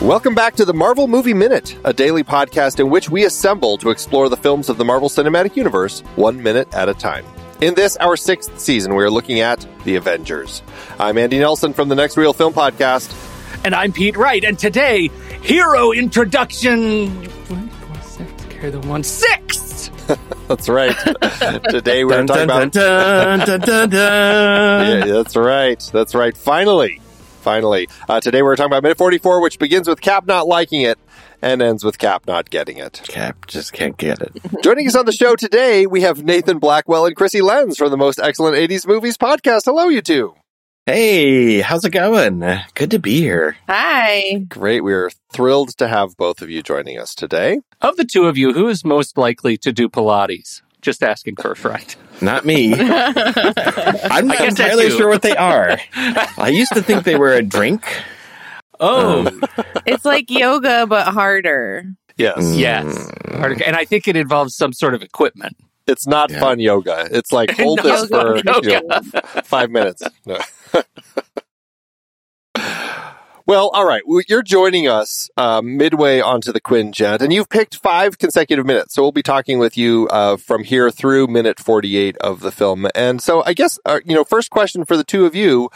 Welcome back to the Marvel Movie Minute, a daily podcast in which we assemble to explore the films of the Marvel Cinematic Universe one minute at a time. In this, our sixth season, we are looking at The Avengers. I'm Andy Nelson from the Next Reel Film Podcast. And I'm Pete Wright, and today, hero introduction. One, four, six, carry the one, six! That's right. today we're Dun, talking dun, about. dun. Yeah, that's right. That's right. Finally. Finally. Uh, today we're talking about minute 44, which begins with Cap not liking it and ends with Cap not getting it. Cap just can't get it. Joining us on the show today, we have Nathan Blackwell and Krissy Lenz from the Most Excellent 80s Movies podcast. Hello, you two. Hey, how's it going? Good to be here. Hi. Great. We're thrilled to have both of you joining us today. Of the two of you, who is most likely to do Pilates? Just asking for a friend. Not me. I'm not entirely sure what they are. I used to think they were a drink. Oh, It's like yoga, but harder. Yes. Mm. yes. And I think it involves some sort of equipment. It's not Yeah. fun yoga. It's like hold this for you know, five minutes. No. Well, all right. You're joining us um, midway onto the Quinjet, and you've picked five consecutive minutes. So we'll be talking with you uh, from here through minute 48 of the film. And so I guess, uh, you know, first question for the two of you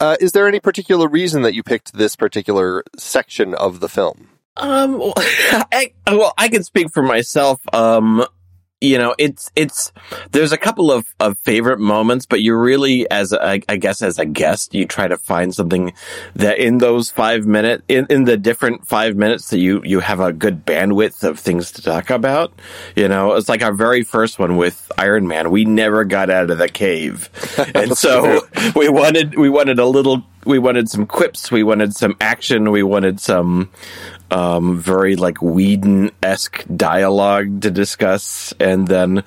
uh, is there any particular reason that you picked this particular section of the film? Um, well, I, well, I can speak for myself. Um, you know, it's, it's, there's a couple of, of favorite moments, but you really, as a, I guess, as a guest, you try to find something that in those five minute, in, in the different five minutes that you, you have a good bandwidth of things to talk about. You know, it's like our very first one with Iron Man. We never got out of the cave. and so we wanted, we wanted a little, we wanted some quips. We wanted some action. We wanted some, um, very like Whedon esque dialogue to discuss, and then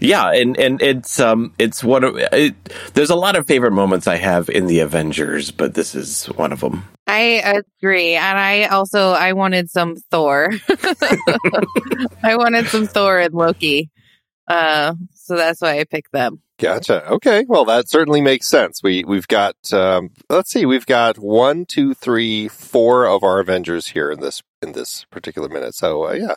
yeah, and and it's um it's one of it, there's a lot of favorite moments I have in the Avengers, but this is one of them. I agree. And I also I wanted some Thor. I wanted some Thor and Loki. Uh so that's why I picked them. Gotcha. Okay. Well, that certainly makes sense. We we've got um, let's see, we've got one, two, three, four of our Avengers here in this in this particular minute. So uh, yeah,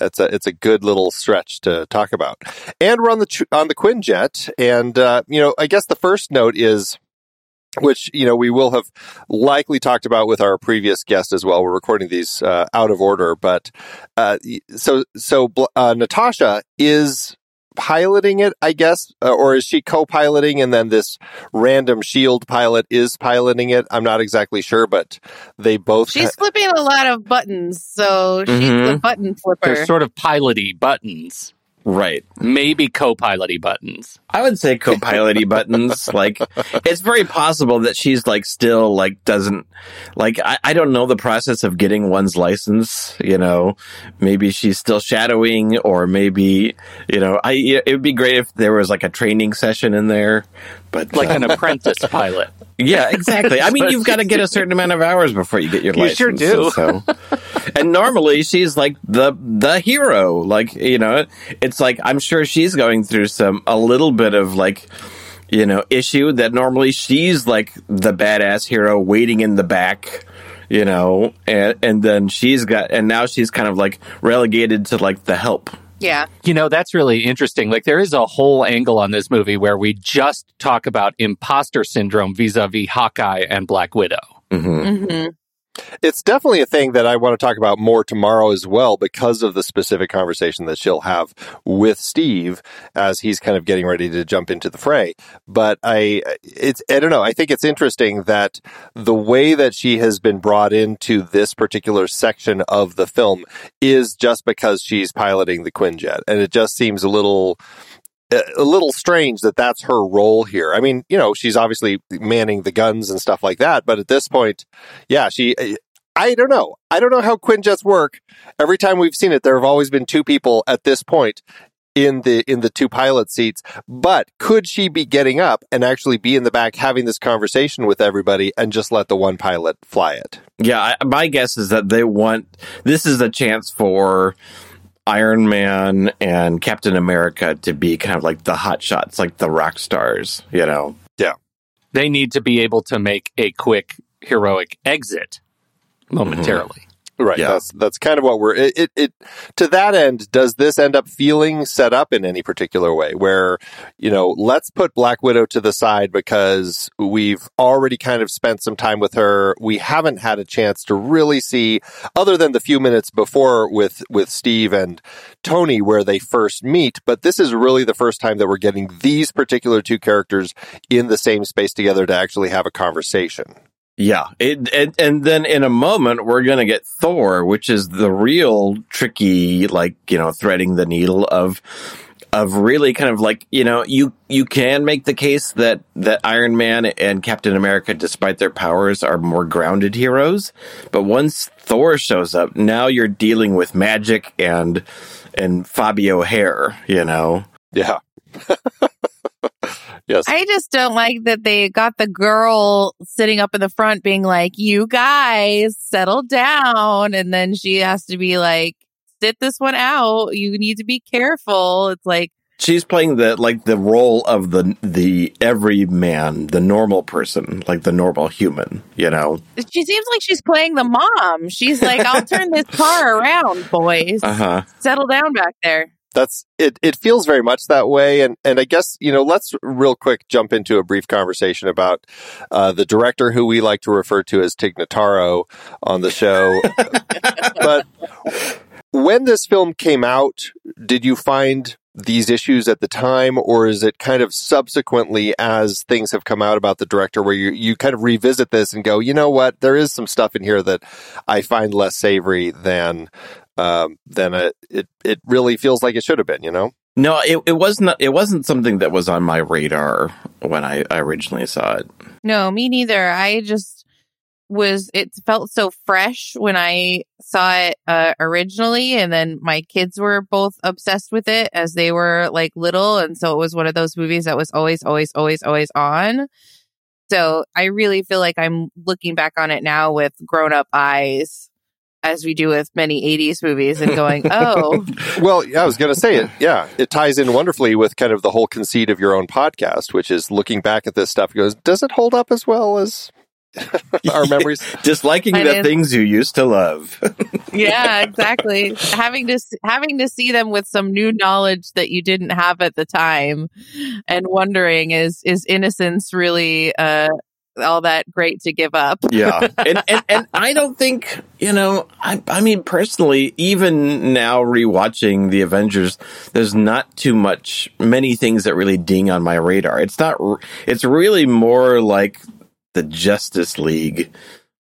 it's a it's a good little stretch to talk about. And we're on the on the Quinjet, and uh, you know, I guess the first note is. Which you know we will have likely talked about with our previous guest as well. We're recording these uh, out of order, but uh, so so uh, Natasha is piloting it, I guess, uh, or is she co-piloting and then this random shield pilot is piloting it? I'm not exactly sure, but they both. She's flipping a lot of buttons, so she's Mhm. the button flipper. They're sort of piloty buttons, Right. maybe co-piloty buttons. I would say co-piloty buttons. Like, it's very possible that she's like still like doesn't like. I, I don't know the process of getting one's license. You know, maybe she's still shadowing, or maybe you know, I it would be great if there was like a training session in there. But Like uh, an apprentice pilot. yeah, exactly. I mean, you've got to get a certain amount of hours before you get your You license. sure do. So, and normally she's like the the hero. Like you know, it's like I'm sure she's going through some a little bit of like you know issue that normally she's like the badass hero waiting in the back. You know, and and then she's got, and now she's kind of like relegated to like the help. Yeah. You know, that's really interesting. Like, there is a whole angle on this movie where we just talk about imposter syndrome vis a vis Hawkeye and Black Widow. hmm hmm It's definitely a thing that I want to talk about more tomorrow as well because of the specific conversation that she'll have with Steve as he's kind of getting ready to jump into the fray. But I, it's, I don't know. I think it's interesting that the way that she has been brought into this particular section of the film is just because she's piloting the Quinjet. And it just seems a little, a little strange that that's her role here. I mean, you know, she's obviously manning the guns and stuff like that, but at this point, yeah, she. I don't know. I don't know how Quinjets work. Every time we've seen it, there have always been two people at this point in the in the two pilot seats. But could she be getting up and actually be in the back having this conversation with everybody and just let the one pilot fly it? Yeah, I, my guess is that they want this is a chance for Iron Man and Captain America to be kind of like the hot shots, like the rock stars, you know. Yeah. They need to be able to make a quick heroic exit momentarily. Mm-hmm. Right. Yeah. That's that's kind of what we're it, it it to that end, does this end up feeling set up in any particular way where, you know, let's put Black Widow to the side because we've already kind of spent some time with her. We haven't had a chance to really see other than the few minutes before with with Steve and Tony where they first meet, but this is really the first time that we're getting these particular two characters in the same space together to actually have a conversation. Yeah, it, and and then in a moment we're gonna get Thor, which is the real tricky, like you know, threading the needle of of really kind of like you know you you can make the case that that Iron Man and Captain America, despite their powers, are more grounded heroes. But once Thor shows up, now you're dealing with magic and and Fabio Hair, you know. Yeah. yes. I just don't like that they got the girl sitting up in the front being like, you guys settle down. And then she has to be like, sit this one out. You need to be careful. It's like, She's playing the like the role of the the everyman, the normal person, like the normal human, you know. she seems like she's playing the mom. She's like, I'll turn this car around, boys. Uh-huh. Settle down back there. That's it it feels very much that way. And and i guess you know let's real quick jump into a brief conversation about uh, the director who we like to refer to as Tig Notaro on the show. But when this film came out did you find these issues at the time or is it kind of subsequently as things have come out about the director where you, you kind of revisit this and go you know what? There is some stuff in here that i find less savory than um, than it, it it really feels like it should have been you know No, it, it wasn't. It wasn't something that was on my radar when I, I originally saw it. No, me neither. I just was, it felt so fresh when I saw it uh, originally. And then my kids were both obsessed with it as they were like little. And so it was one of those movies that was always, always, always, always on. So I really feel like I'm looking back on it now with grown up eyes. As we do with many 80s movies, and going, oh, Well, yeah, I was going to say it. Yeah, it ties in wonderfully with kind of the whole conceit of your own podcast, which is looking back at this stuff. Goes, does it hold up as well as our memories? Disliking I the did. things you used to love. yeah, exactly. having to s- having to see them with some new knowledge that you didn't have at the time, and wondering is is innocence really uh all that great to give up? yeah, and, and and I don't think you know. I I mean, personally, even now rewatching the Avengers, there's not too much, many things that really ding on my radar. It's not. It's really more like the Justice League,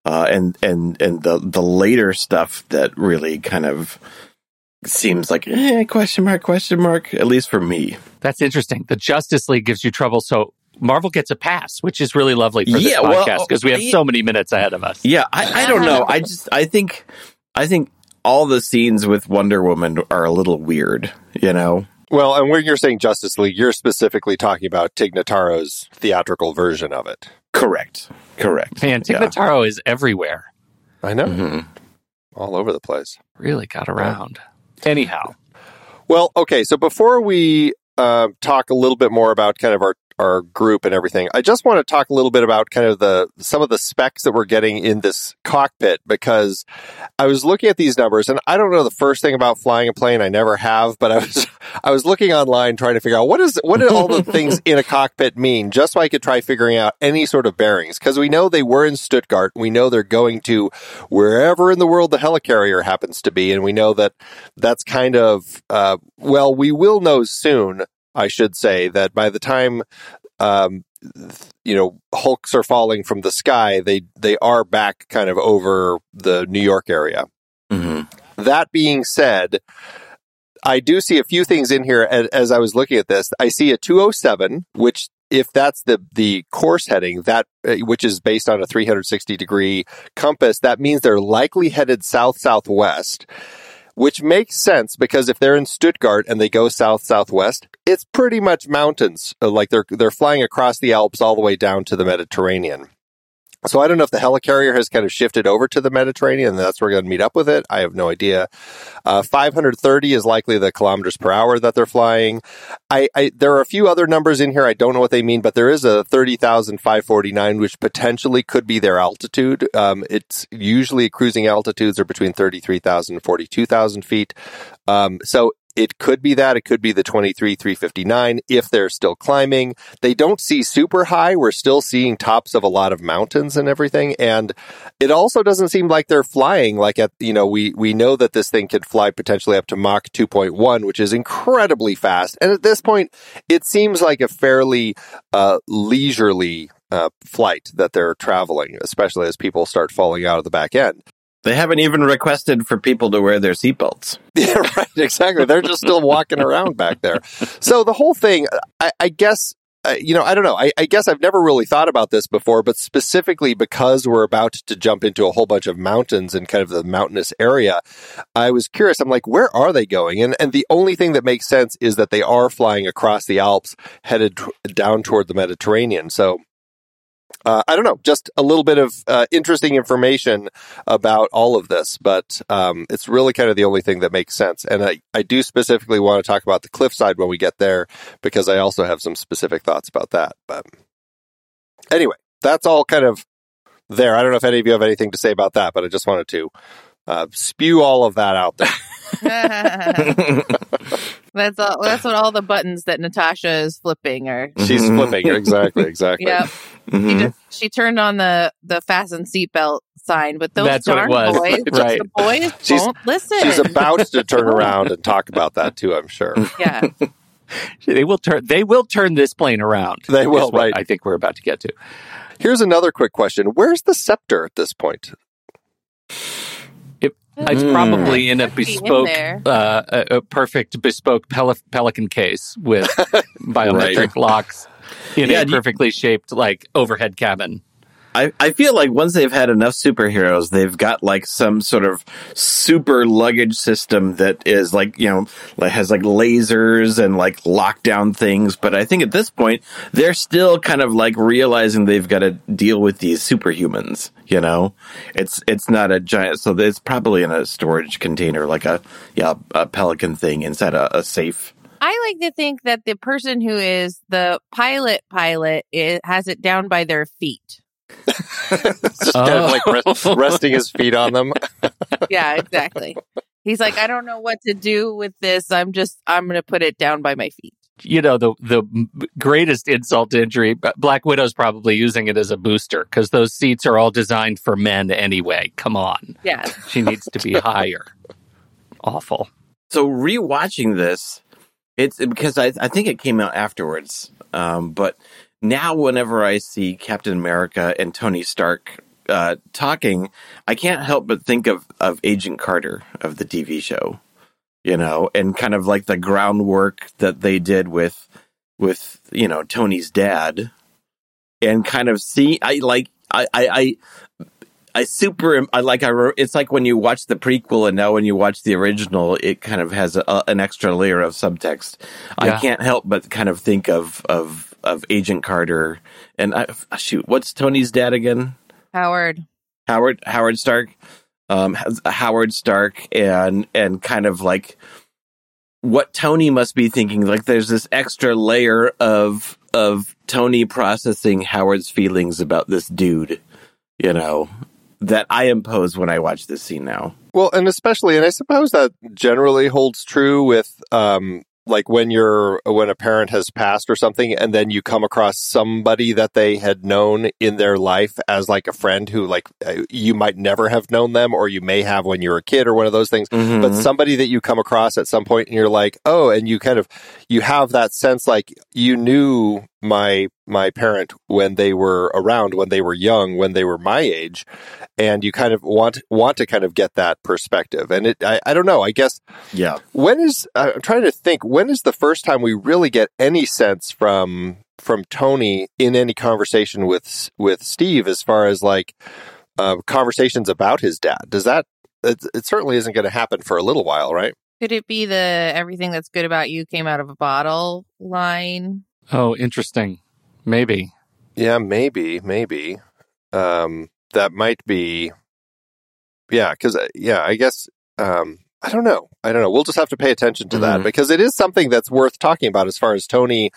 uh, and and and the the later stuff that really kind of seems like eh, question mark question mark at least for me. That's interesting. The Justice League gives you trouble, so Marvel gets a pass, which is really lovely for this Yeah, podcast because we have so many minutes ahead of us. Yeah, I, I don't know. I just I think I think all the scenes with Wonder Woman are a little weird, you know. Well, and when you're saying Justice League, you're specifically talking about Tig Notaro's theatrical version of it. Correct. Correct. Man, Tig Yeah. Notaro is everywhere. I know, Mhm. all over the place. Really got around. Anyhow, Well, okay. So before we uh, talk a little bit more about kind of our our group and everything, I just want to talk a little bit about kind of the some of the specs that we're getting in this cockpit because I was looking at these numbers and I don't know the first thing about flying a plane. I never have, but I was I was looking online trying to figure out what is what do all the things in a cockpit mean, just so I could try figuring out any sort of bearings because we know they were in Stuttgart. We know they're going to wherever in the world the helicarrier happens to be, and we know that that's kind of uh, well, we will know soon. I should say that by the time um, you know hulks are falling from the sky, they they are back kind of over the New York area. Mhm. That being said, I do see a few things in here as, as I was looking at this. I see a 207, which if that's the the course heading that uh, which is based on a 360 degree compass, that means they're likely headed south southwest. Which makes sense because if they're in Stuttgart and they go south southwest, it's pretty much mountains. Uh, Like they're they're flying across the Alps all the way down to the Mediterranean. So I don't know if the helicarrier has kind of shifted over to the Mediterranean and that's where we're going to meet up with it. I have no idea. Uh, 530 is likely the kilometers per hour that they're flying. I, I, there are a few other numbers in here. I don't know what they mean, but there is a 30,549, which potentially could be their altitude. Um, it's usually cruising altitudes are between 33,000 and 42,000 feet. Um, so it could be that. It could be the 23, 359 if they're still climbing. They don't see super high. We're still seeing tops of a lot of mountains and everything. And it also doesn't seem like they're flying like at, you know, we, we know that this thing could fly potentially up to Mach 2.1, which is incredibly fast. And at this point, it seems like a fairly, uh, leisurely, uh, flight that they're traveling, especially as people start falling out of the back end. They haven't even requested for people to wear their seatbelts. Yeah, right. Exactly. They're just still walking around back there. So the whole thing, I, I guess, uh, you know, I don't know. I, I, guess I've never really thought about this before, but specifically because we're about to jump into a whole bunch of mountains and kind of the mountainous area, I was curious. I'm like, where are they going? And and the only thing that makes sense is that they are flying across the Alps, headed t- down toward the Mediterranean. So uh, I don't know, just a little bit of uh, interesting information about all of this, but um, it's really kind of the only thing that makes sense. And I, I do specifically want to talk about the cliffside when we get there because I also have some specific thoughts about that. But anyway, that's all kind of there. I don't know if any of you have anything to say about that, but I just wanted to uh, spew all of that out there. that's all. That's what all the buttons that Natasha is flipping are. She's Mhm. flipping exactly, exactly. Yep. She, Mhm. just, she turned on the the fasten seatbelt sign, but those That's what it darn was. boys, Right. the boys She's- won't listen. She's about to turn around and talk about that too. I'm sure. yeah. They will turn. They will turn this plane around. They will, right. I think we're about to get to. Here's another quick question: Where's the scepter at this point? It's Mm. probably in a Must be in bespoke, uh, a, a perfect bespoke pel- pelican case with biometric locks in Yeah, a do you- perfectly shaped like overhead cabin. I, I feel like once they've had enough superheroes, they've got like some sort of super luggage system that is like, you know, has like lasers and like lockdown things. But I think at this point, they're still kind of like realizing they've got to deal with these superhumans, you know? It's, it's not a giant, so it's probably in a storage container, like a, yeah, a pelican thing inside a, a safe. I like to think that the person who is the pilot pilot is, has it down by their feet. Just kind of like rest, resting his feet on them. Yeah, exactly. He's like, I don't know what to do with this. I'm just, I'm going to put it down by my feet. You know the the greatest insult to injury. but Black Widow's probably using it as a booster because those seats are all designed for men anyway. Come on, Yeah. she needs to be higher. Awful. So rewatching this, it's because I, I think it came out afterwards. Um, but now whenever I see Captain America and Tony Stark uh, talking, I can't help but think of, of Agent Carter of the TV show, you know, and kind of like the groundwork that they did with, with, you know, Tony's dad and kind of see, I like, I, I, I I super, I like, I, it's like when you watch the prequel and now when you watch the original, it kind of has a, an extra layer of subtext. Yeah. I can't help but kind of think of, of, of Agent Carter and I, shoot, what's Tony's dad again? Howard. Howard, Howard Stark, um, Howard Stark and, and kind of like what Tony must be thinking. Like there's this extra layer of, of Tony processing Howard's feelings about this dude, you know, that I impose when I watch this scene now. Well, and especially, and I suppose that generally holds true with, um, like when you're when a parent has passed or something, and then you come across somebody that they had known in their life as like a friend who, like, uh, you might never have known them, or you may have when you were a kid, or one of those things. Mm-hmm. But somebody that you come across at some point, and you're like, oh, and you kind of you have that sense like you knew my my parent when they were around, when they were young, when they were my age, and you kind of want want to kind of get that perspective. And it, I, I don't know. I guess yeah. when is uh, I'm trying to think when is the first time we really get any sense from from Tony in any conversation with with Steve as far as like uh, conversations about his dad? Does that it, it certainly isn't going to happen for a little while, right? Could it be the everything that's good about you came out of a bottle line? Oh, interesting. Maybe. Yeah, maybe, maybe. um, that might be, yeah, because yeah, I guess um, I don't know. I don't know. We'll just have to pay attention to that Mhm. because it is something that's worth talking about as far as Tony.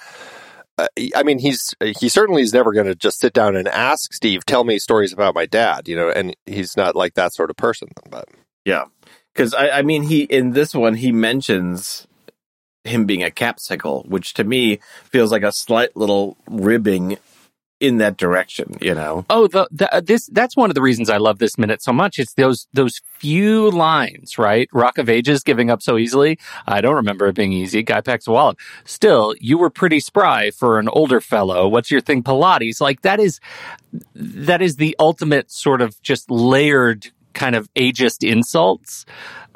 Uh, I mean, he's he certainly is never going to just sit down and ask Steve, "Tell me stories about my dad," you know, and he's not like that sort of person. But Yeah. Because I, I mean, he in this one he mentions him being a capsicle, which to me feels like a slight little ribbing in that direction. You know. Oh, the, the uh, this that's one of the reasons I love this minute so much. It's those those few lines, right? Rock of Ages giving up so easily. I don't remember it being easy. Guy packs a wallet. Still, you were pretty spry for an older fellow. What's your thing, Pilates? Like that is that is the ultimate sort of just layered kind of ageist insults.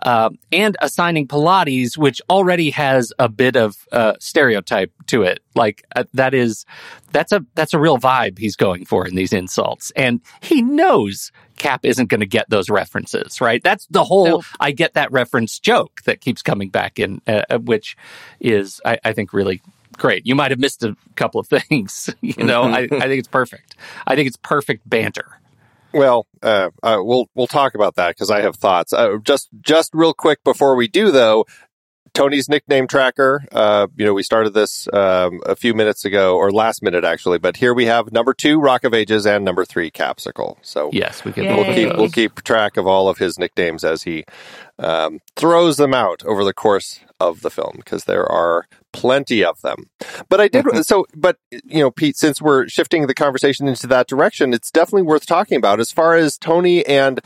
Uh, and assigning Pilates, which already has a bit of uh, stereotype to it, like uh, that is that's a that's a real vibe he's going for in these insults, and he knows Cap isn't going to get those references, right? That's the whole Nope. I get that reference joke that keeps coming back in, uh, uh, which is I, I think really great. You might have missed a couple of things, you know. I, I think it's perfect. I think it's perfect banter. Well, uh, uh, we'll we'll talk about that because I have thoughts. Uh, just just real quick before we do, though, Tony's nickname tracker. Uh, you know, we started this um, a few minutes ago, or last minute actually, but here we have number two, Rock of Ages, and number three, Capsicle. So Yes, we can. We'll keep we'll keep track of all of his nicknames as he um, throws them out over the course of the film because there are plenty of them. But I did so. But you know, Pete, since we're shifting the conversation into that direction, it's definitely worth talking about as far as Tony and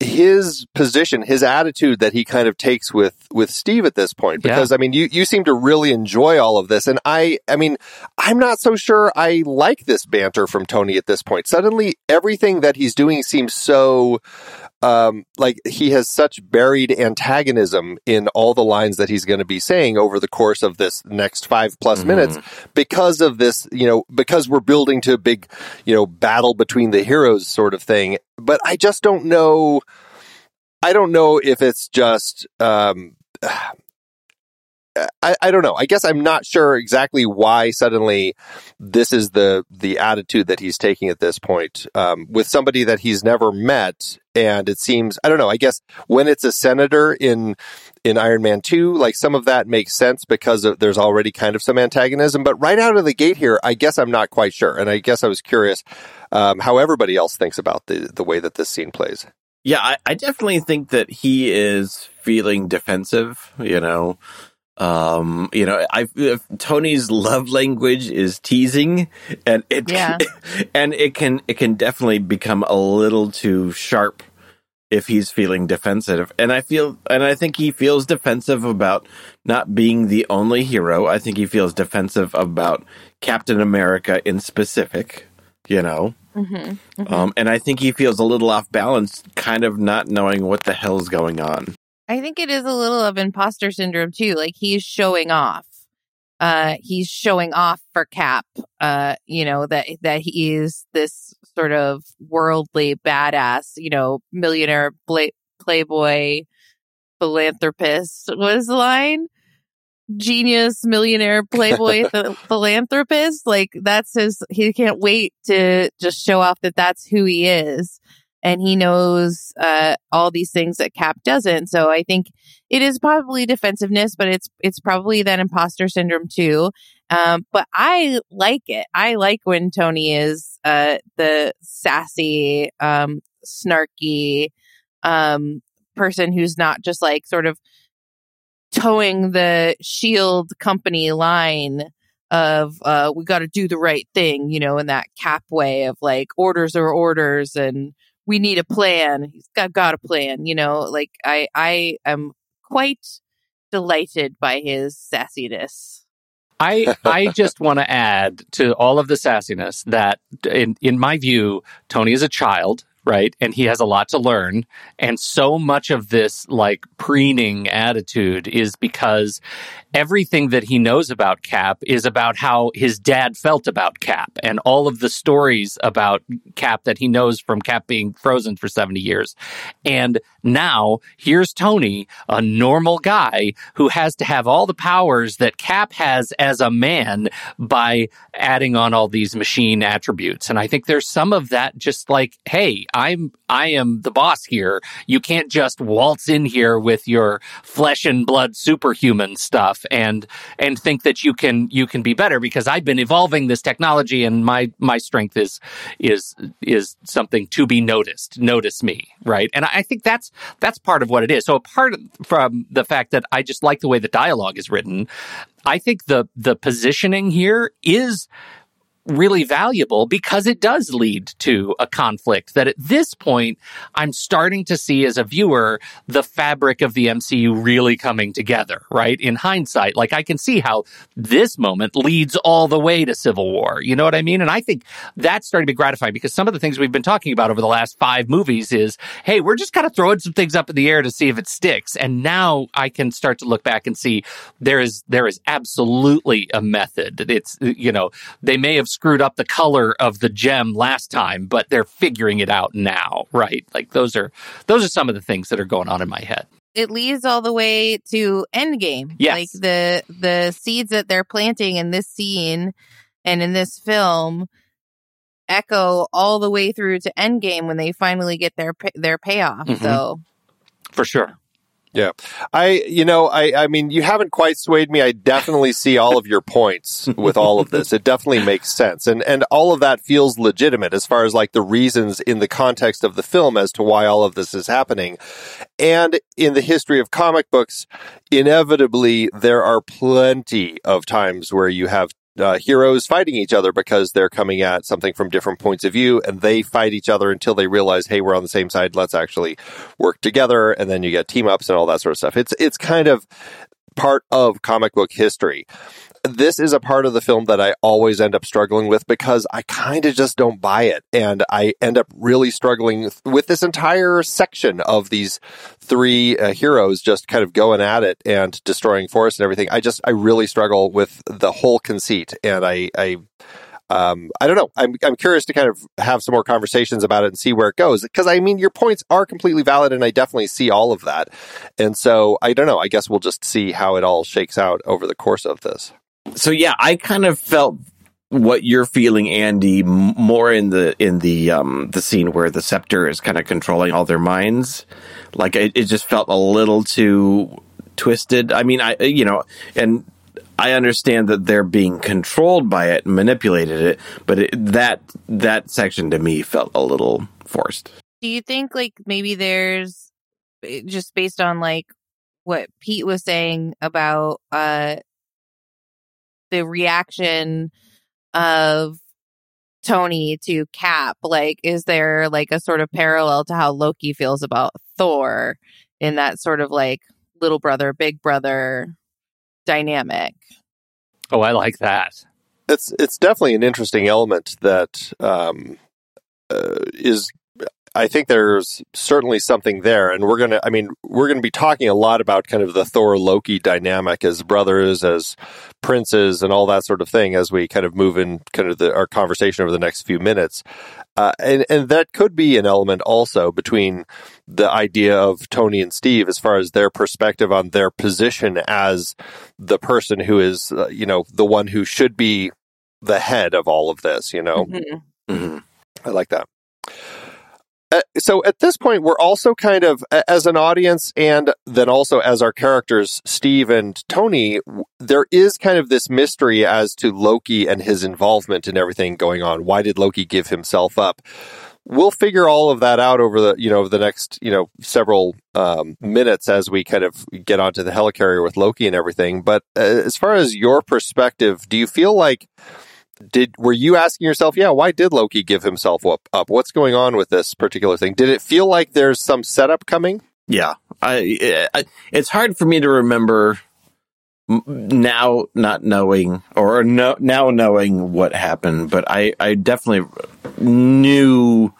his position, his attitude that he kind of takes with with Steve at this point. Yeah. Because I mean, you you seem to really enjoy all of this, and I I mean, I'm not so sure I like this banter from Tony at this point. Suddenly, everything that he's doing seems so um, like he has such buried antagonism in all the lines that he's going to be saying over the course of this next five plus Mhm. minutes because of this, you know, because we're building to a big, you know, battle between the heroes sort of thing. But I just don't know. I don't know if it's just, um, I, I don't know. I guess I'm not sure exactly why suddenly this is the the attitude that he's taking at this point um, with somebody that he's never met, and it seems I don't know. I guess when it's a senator in in Iron Man two, like some of that makes sense because of, there's already kind of some antagonism. But right out of the gate here, I guess I'm not quite sure, and I guess I was curious um, how everybody else thinks about the the way that this scene plays. Yeah, I, I definitely think that he is feeling defensive. You know, um, you know, I if Tony's love language is teasing, and it Yeah. and it can it can definitely become a little too sharp if he's feeling defensive. And I feel and I think he feels defensive about not being the only hero. I think he feels defensive about Captain America in specific. You know. Mm-hmm. Um, and I think he feels a little off balance, kind of not knowing what the hell's going on. I think it is a little of imposter syndrome too. Like he's showing off. Uh, he's showing off for Cap. Uh, you know that that he is this sort of worldly badass. You know, millionaire bla- playboy philanthropist. What is the line? Genius, millionaire, playboy, th- philanthropist. Like that's his. He can't wait to just show off that that's who he is and he knows uh, all these things that Cap doesn't. So I think it is probably defensiveness, but it's it's probably that imposter syndrome too. Um, but I like it. I like when Tony is uh, the sassy, um, snarky um, person who's not just like sort of toeing the shield company line of uh we got to do the right thing you know in that cap way of like orders are orders and we need a plan. He's got got a plan you know like i i am quite delighted by his sassiness. I I just want to add to all of the sassiness that in in my view, Tony is a child, right? And he has a lot to learn. And so much of this like preening attitude is because everything that he knows about Cap is about how his dad felt about Cap and all of the stories about Cap that he knows from Cap being frozen for 70 years. And now here's Tony, a normal guy who has to have all the powers that Cap has as a man by adding on all these machine attributes. And I think there's some of that just like, hey, I'm I am the boss here. You can't just waltz in here with your flesh and blood superhuman stuff and and think that you can you can be better because I've been evolving this technology and my my strength is is is something to be noticed. Notice me, right? And I think that's that's part of what it is. So apart from the fact that I just like the way the dialogue is written, I think the the positioning here is really valuable because it does lead to a conflict that at this point I'm starting to see as a viewer the fabric of the MCU really coming together, right? In hindsight, like I can see how this moment leads all the way to Civil War. You know what I mean? And I think that's starting to be gratifying because some of the things we've been talking about over the last five movies is, hey, we're just kind of throwing some things up in the air to see if it sticks. And now I can start to look back and see there is there is absolutely a method. It's you know, they may have screwed up the color of the gem last time, but they're figuring it out now, right? Like those are those are some of the things that are going on in my head. It leads all the way to Endgame. Yes. Like the the seeds that they're planting in this scene and in this film echo all the way through to Endgame when they finally get their their payoff. Mhm. So For sure. Yeah. I, you know, I, I mean, you haven't quite swayed me. I definitely see all of your points with all of this. It definitely makes sense. And, and all of that feels legitimate as far as like the reasons in the context of the film as to why all of this is happening. And in the history of comic books, inevitably there are plenty of times where you have uh, heroes fighting each other because they're coming at something from different points of view and they fight each other until they realize, hey, we're on the same side. Let's actually work together. And then you get team ups and all that sort of stuff. It's, it's kind of part of comic book history. This is a part of the film that I always end up struggling with because I kind of just don't buy it. And I end up really struggling with this entire section of these three uh, heroes just kind of going at it and destroying forests and everything. I just, I really struggle with the whole conceit. And I, I, um, I don't know. I'm, I'm curious to kind of have some more conversations about it and see where it goes. Cause I mean, your points are completely valid and I definitely see all of that. And so I don't know. I guess we'll just see how it all shakes out over the course of this. So yeah, I kind of felt what you're feeling, Andy, more in the in the um the scene where the scepter is kind of controlling all their minds. Like it, it just felt a little too twisted. I mean, I you know, and I understand that they're being controlled by it, manipulated it, but it, that that section to me felt a little forced. do you think like maybe there's eh, just based on like what Pete was saying about uh the reaction of Tony to Cap like is there like a sort of parallel to how Loki feels about Thor in that sort of like little brother big brother dynamic Oh, I like that. It's, it's definitely an interesting element that, um, uh, is I think there's certainly something there. And we're going to, I mean, we're going to be talking a lot about kind of the Thor Loki dynamic as brothers, as princes, and all that sort of thing as we kind of move in kind of the, our conversation over the next few minutes. Uh, and, and that could be an element also between the idea of Tony and Steve as far as their perspective on their position as the person who is, uh, you know, the one who should be the head of all of this, you know? Mhm. Mm-hmm. I like that. Uh, so at this point, we're also kind of, as an audience and then also as our characters, Steve and Tony, there is kind of this mystery as to Loki and his involvement in everything going on. Why did Loki give himself up? We'll figure all of that out over the, you know, the next, you know, several um, minutes as we kind of get onto the helicarrier with Loki and everything. But uh, as far as your perspective, do you feel like did were you asking yourself, yeah, why did Loki give himself up, up? What's going on with this particular thing? Did it feel like there's some setup coming? Yeah, I, I it's hard for me to remember now not knowing or no, now knowing what happened, but I I definitely knew.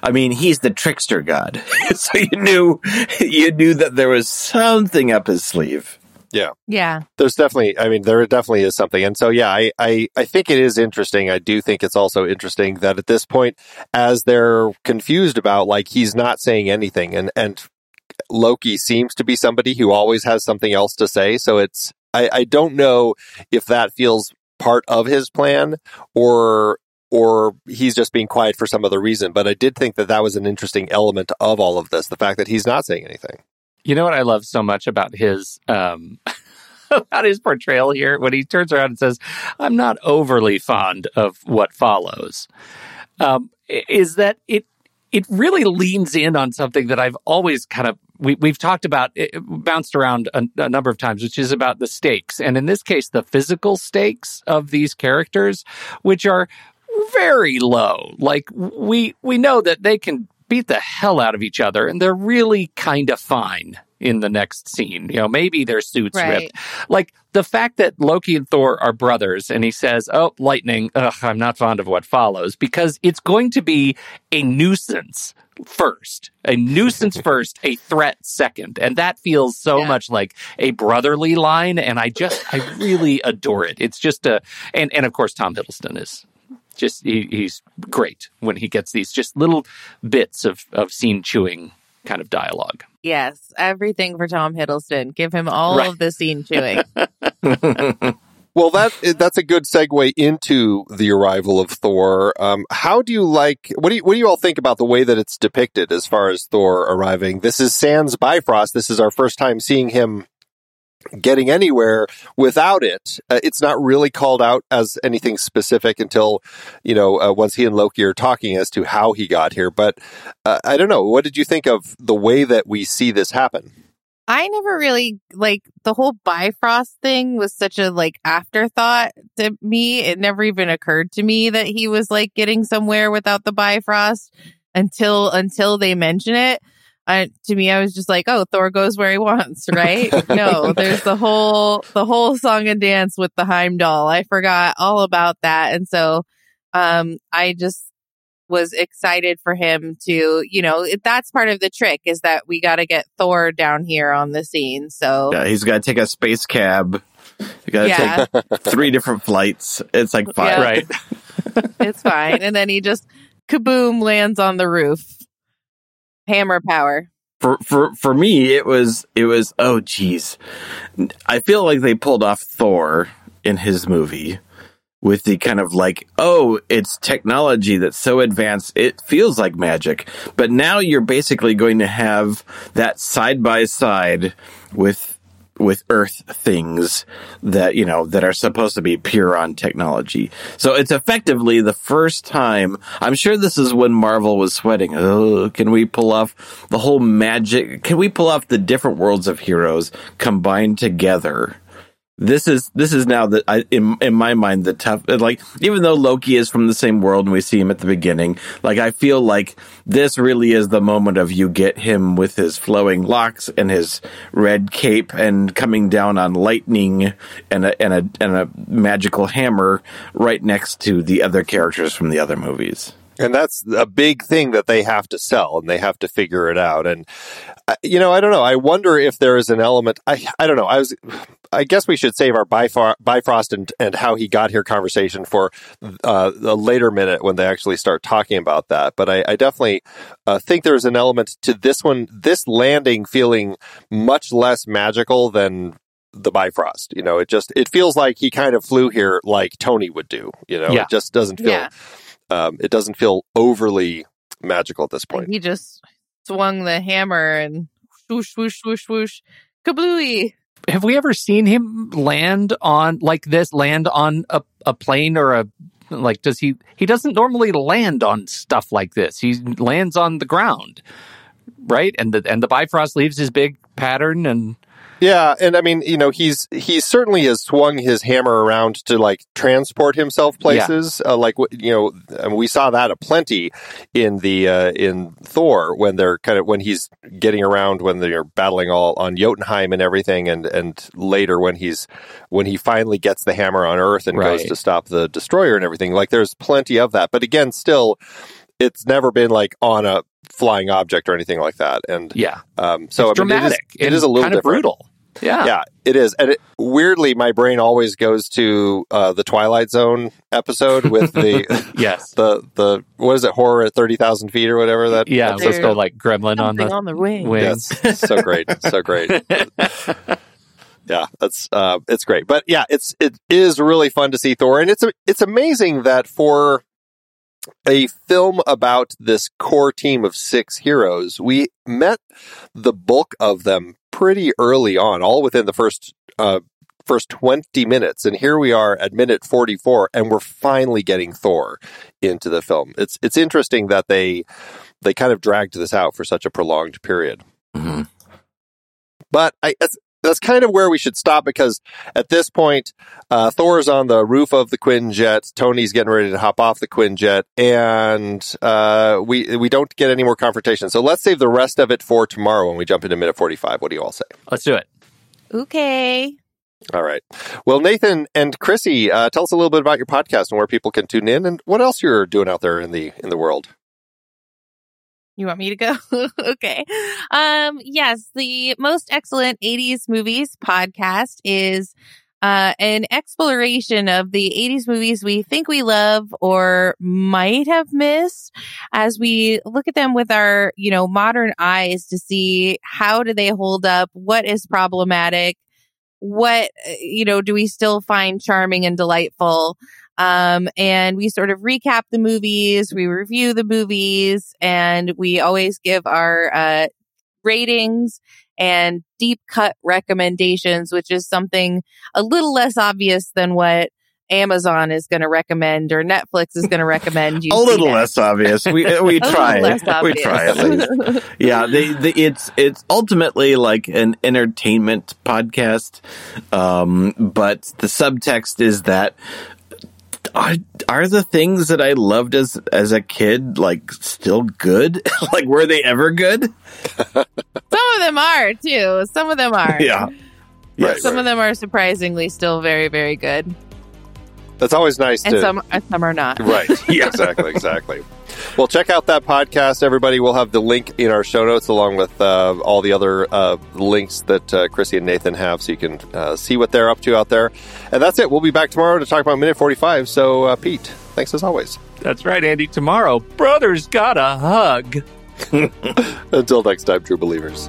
I mean, he's the trickster god, so you knew you knew that there was something up his sleeve. Yeah. Yeah. There's definitely, I mean, there definitely is something. And so, yeah, I, I, I think it is interesting. I do think it's also interesting that at this point, as they're confused about, like, he's not saying anything and, and Loki seems to be somebody who always has something else to say. So it's, I, I don't know if that feels part of his plan or or he's just being quiet for some other reason. But I did think that that was an interesting element of all of this, the fact that he's not saying anything. You know what I love so much about his um about his portrayal here when he turns around and says, "I'm not overly fond of what follows." Um, is that it? It really leans in on something that I've always kind of we, we've talked about it bounced around a, a number of times, which is about the stakes, and in this case, the physical stakes of these characters, which are very low. Like we we know that they can beat the hell out of each other, and they're really kind of fine in the next scene. You know, maybe their suits Right. ripped. Like the fact that Loki and Thor are brothers, and he says, "Oh, lightning! Ugh, I'm not fond of what follows," because it's going to be a nuisance first, a nuisance first, a threat second, and that feels so Yeah. much like a brotherly line. And I just, I really adore it. It's just a, and and of course, Tom Hiddleston is just he, he's great when he gets these just little bits of of scene chewing kind of dialogue. Yes. Everything for Tom Hiddleston. Give him all Right. of the scene chewing. Well, that that's a good segue into the arrival of Thor. Um, how do you like? What do you what do you all think about the way that it's depicted as far as Thor arriving? This is Sans Bifrost. This is our first time seeing him getting anywhere without it. Uh, it's not really called out as anything specific until you know uh, once he and Loki are talking as to how he got here. But uh, I don't know. What did you think of the way that we see this happen? I never really like the whole Bifrost thing was such a like afterthought to me. It never even occurred to me that he was like getting somewhere without the Bifrost until until they mention it. I, to me, I was just like, "Oh, Thor goes where he wants." Right? no, there's the whole the whole song and dance with the Heimdall. I forgot all about that, and so um, I just was excited for him to, you know, that's part of the trick is that we got to get Thor down here on the scene. So Yeah, he's got to take a space cab. You got to Yeah. take three different flights. It's like five. Yeah. Right. it's fine. And then he just kaboom lands on the roof. Hammer power. For for for me, it was it was oh geez, I feel like they pulled off Thor in his movie with the kind of like oh it's technology that's so advanced it feels like magic, but now you're basically going to have that side by side with with earth things that you know that are supposed to be pure on technology. So it's effectively the first time i'm sure this is when marvel was sweating oh can we pull off the whole magic can we pull off the different worlds of heroes combined together this is this is now that I, in in my mind the tough like even though Loki is from the same world and we see him at the beginning like I feel like this really is the moment of you get him with his flowing locks and his red cape and coming down on lightning and a and a and a magical hammer right next to the other characters from the other movies. And that's a big thing that they have to sell and they have to figure it out. And, uh, you know, I don't know. I wonder if there is an element. I, I don't know. I was, I guess we should save our Bifar, Bifrost and, and how he got here conversation for uh, a later minute when they actually start talking about that. But I, I definitely uh, think there's an element to this one, this landing feeling much less magical than the Bifrost. You know, it just, it feels like he kind of flew here like Tony would do. You know, Yeah. it just doesn't feel Yeah. Um, it doesn't feel overly magical at this point. He just swung the hammer and swoosh, swoosh, swoosh, swoosh. Kablooey. Have we ever seen him land on like this? Land on a, a plane or a like? Does he? He doesn't normally land on stuff like this. He lands on the ground, right? And the and the Bifrost leaves his big pattern and Yeah, and I mean, you know, he's he certainly has swung his hammer around to like transport himself places. Uh, like you know, and we saw that aplenty in the uh, in Thor when they're kind of when he's getting around when they're battling all on Jotunheim and everything, and and later when he's when he finally gets the hammer on Earth and goes to stop the destroyer and everything. Like there's plenty of that, but again, still. It's never been like on a flying object or anything like that. And Yeah. um, so it's I mean, it is- dramatic. it and is a little kind of brutal. Yeah. Yeah, it is. And it, weirdly, my brain always goes to uh, the Twilight Zone episode with the Yes. the the what is it horror at thirty thousand feet or whatever that. Yeah. episode- Let's go like gremlin on the on the wing. wings. Yes, so great, so great. yeah, that's uh, it's great. But yeah, it's it is really fun to see Thor, and it's it's amazing that for a film about this core team of six heroes, we met the bulk of them pretty early on, all within the first uh, first twenty minutes, and here we are at minute forty four, and we're finally getting Thor into the film. It's it's interesting that they they kind of dragged this out for such a prolonged period. hmm But I, that's, that's kind of where we should stop because at this point, uh, Thor's on the roof of the Quinjet. Tony's getting ready to hop off the Quinjet, and uh, we we don't get any more confrontation. So let's save the rest of it for tomorrow when we jump into minute forty five. What do you all say? Let's do it. Okay. All right. Well, Nathan and Krissy, uh, tell us a little bit about your podcast and where people can tune in, and what else you're doing out there in the in the world. You want me to go? okay. Um, yes, the most excellent 80s movies podcast is uh, an exploration of the 80s movies we think we love or might have missed as we look at them with our, you know, modern eyes to see how do they hold up? What is problematic? What, uh, you know, do we still find charming and delightful? Um, and we sort of recap the movies, we review the movies, and we always give our uh, ratings and deep cut recommendations, which is something a little less obvious than what Amazon is going to recommend or Netflix is going to recommend. You A little less obvious. We we try. We try at least. yeah, they, they, it's it's ultimately like an entertainment podcast, um, but the subtext is that are are the things that I loved as as a kid like still good? like were they ever good? Some of them are too. Some of them are. Yeah, Right, Some right. of them are surprisingly still very, very good, That's always nice and to some some are not. Right. Yeah. Exactly. Exactly. Well, check out that podcast, everybody. We'll have the link in our show notes along with uh, all the other uh, links that uh, Krissy and Nathan have so you can uh, see what they're up to out there. And that's it. We'll be back tomorrow to talk about minute 45. So, uh, Pete, thanks as always. That's right, Andy. Tomorrow, brothers got a hug. Until next time, true believers.